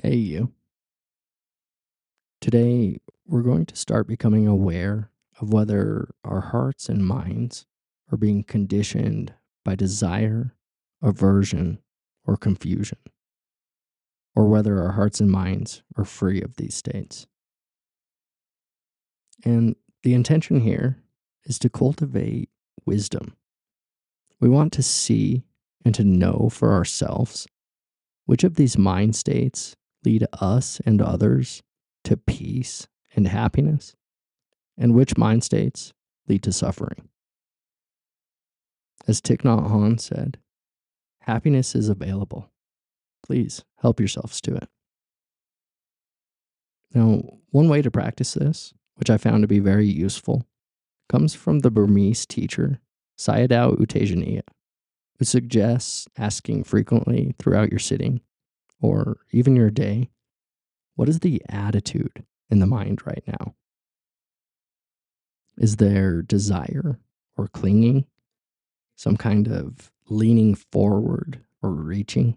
Hey, you. Today, we're going to start becoming aware of whether our hearts and minds are being conditioned by desire, aversion, or confusion, or whether our hearts and minds are free of these states. And the intention here is to cultivate wisdom. We want to see and to know for ourselves which of these mind states lead us and others to peace and happiness, and which mind states lead to suffering. As Thich Nhat Hanh said, happiness is available. Please help yourselves to it. Now, one way to practice this, which I found to be very useful, comes from the Burmese teacher Sayadaw U Tejaniya, who suggests asking frequently throughout your sitting or even your day what is the attitude in the mind right now? Is there desire or clinging? Some kind of leaning forward or reaching?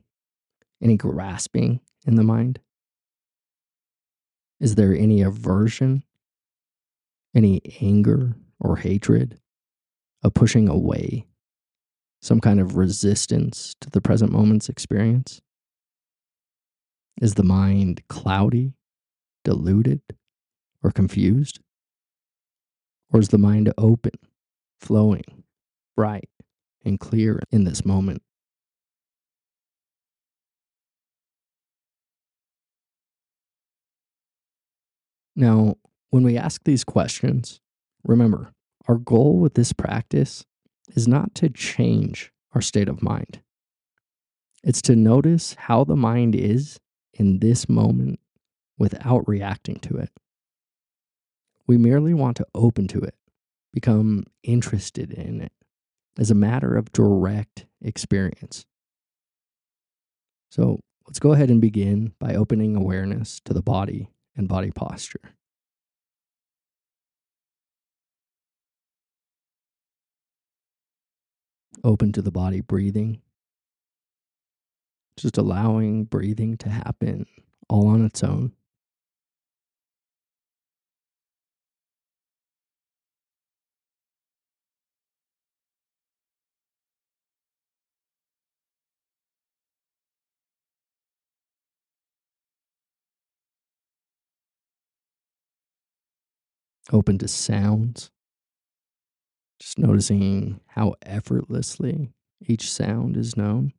Any grasping in the mind? Is there any aversion? Any anger or hatred? A pushing away? Some kind of resistance to the present moment's experience? Is the mind cloudy, deluded, or confused? Or is the mind open, flowing, bright, and clear in this moment? Now, when we ask these questions, remember, our goal with this practice is not to change our state of mind. It's to notice how the mind is in this moment without reacting to it. We merely want to open to it, become interested in it as a matter of direct experience. So let's go ahead and begin by opening awareness to the body and body posture. Open to the body breathing just allowing breathing to happen all on its own. Open to sounds. Just noticing how effortlessly each sound is known.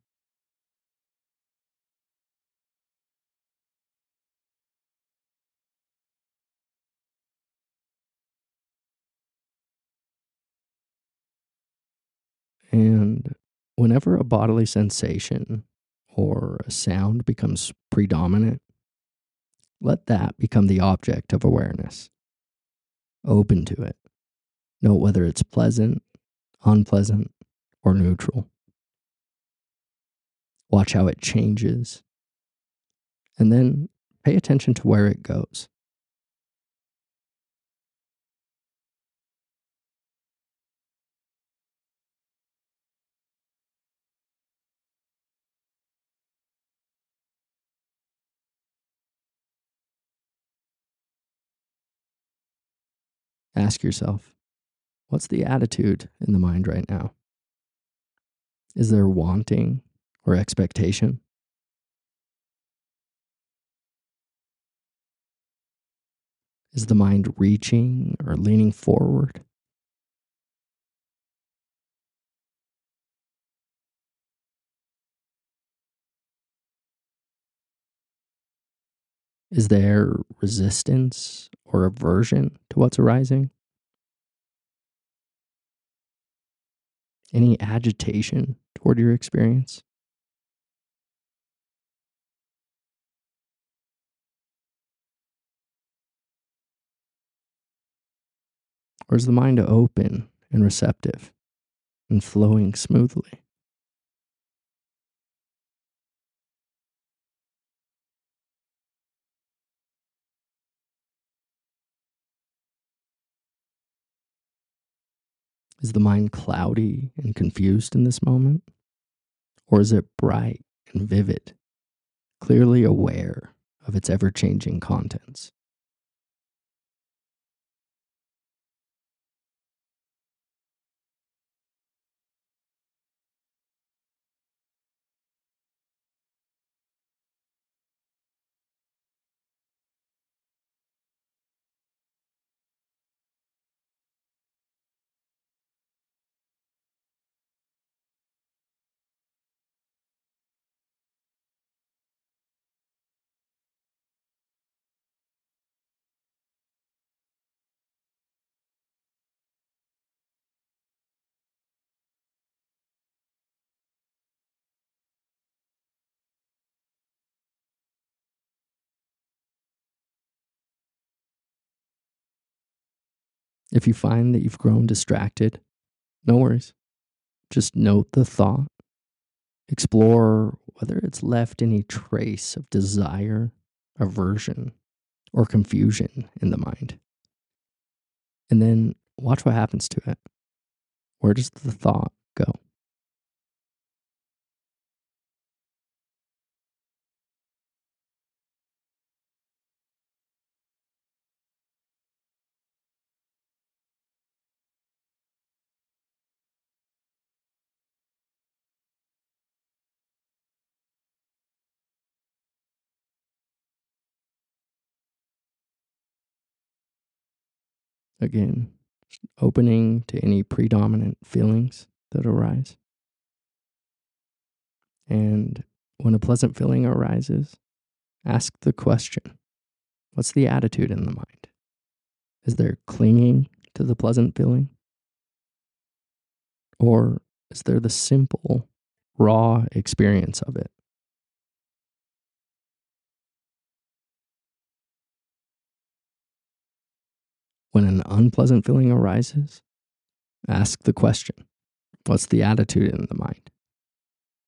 And whenever a bodily sensation or a sound becomes predominant, let that become the object of awareness. Open to it. Note whether it's pleasant, unpleasant, or neutral. Watch how it changes. And then pay attention to where it goes. Ask yourself, what's the attitude in the mind right now? Is there wanting or expectation? Is the mind reaching or leaning forward? Is there resistance or aversion to what's arising? Any agitation toward your experience? Or is the mind open and receptive and flowing smoothly? Is the mind cloudy and confused in this moment? Or is it bright and vivid, clearly aware of its ever changing contents. If you find that you've grown distracted, no worries. Just note the thought. Explore whether it's left any trace of desire, aversion, or confusion in the mind. And then watch what happens to it. Where does the thought go? Again, opening to any predominant feelings that arise. And when a pleasant feeling arises, ask the question What's the attitude in the mind? Is there clinging to the pleasant feeling? Or is there the simple, raw experience of it? Unpleasant feeling arises, ask the question What's the attitude in the mind?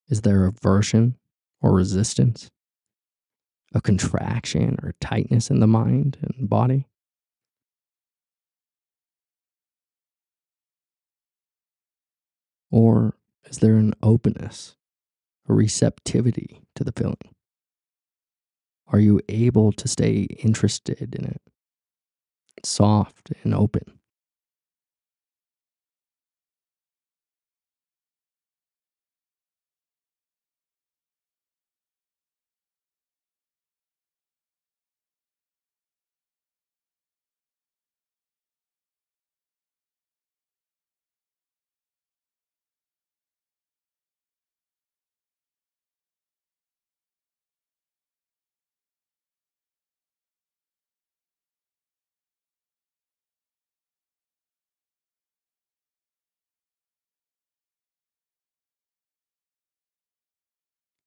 Is there aversion or resistance? A contraction or tightness in the mind and body? Or is there an openness, a receptivity to the feeling? Are you able to stay interested in it? Soft and open.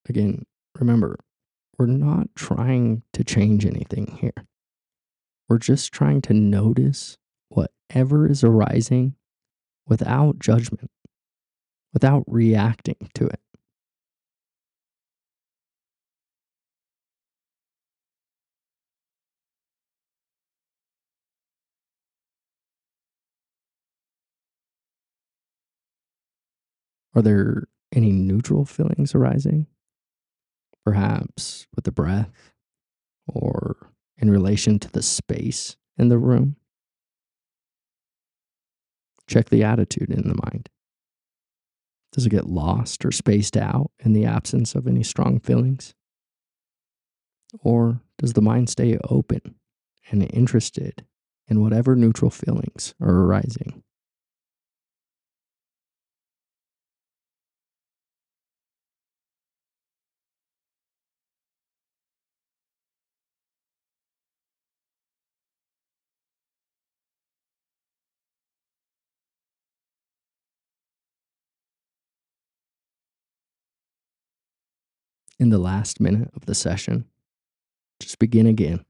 Again, remember, we're not trying to change anything here. We're just trying to notice whatever is arising without judgment, without reacting to it. Are there any neutral feelings arising? Perhaps with the breath or in relation to the space in the room. Check the attitude in the mind. Does it get lost or spaced out in the absence of any strong feelings? Or does the mind stay open and interested in whatever neutral feelings are arising? In the last minute of the session. Just begin again.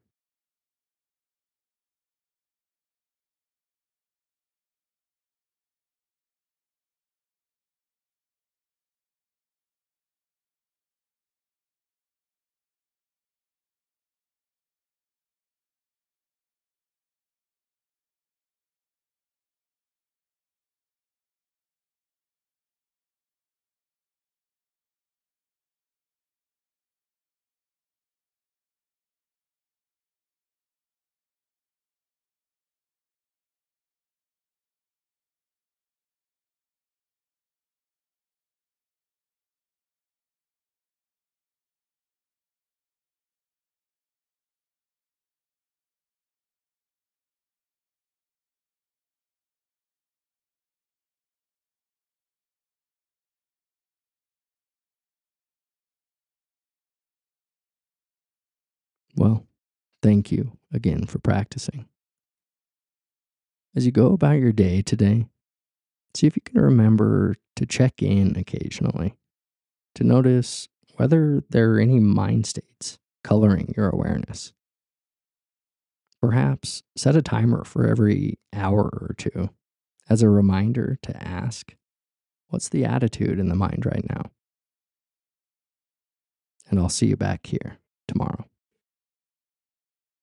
Well, thank you again for practicing. As you go about your day today, see if you can remember to check in occasionally, to notice whether there are any mind states coloring your awareness. Perhaps set a timer for every hour or two as a reminder to ask, What's the attitude in the mind right now? And I'll see you back here tomorrow.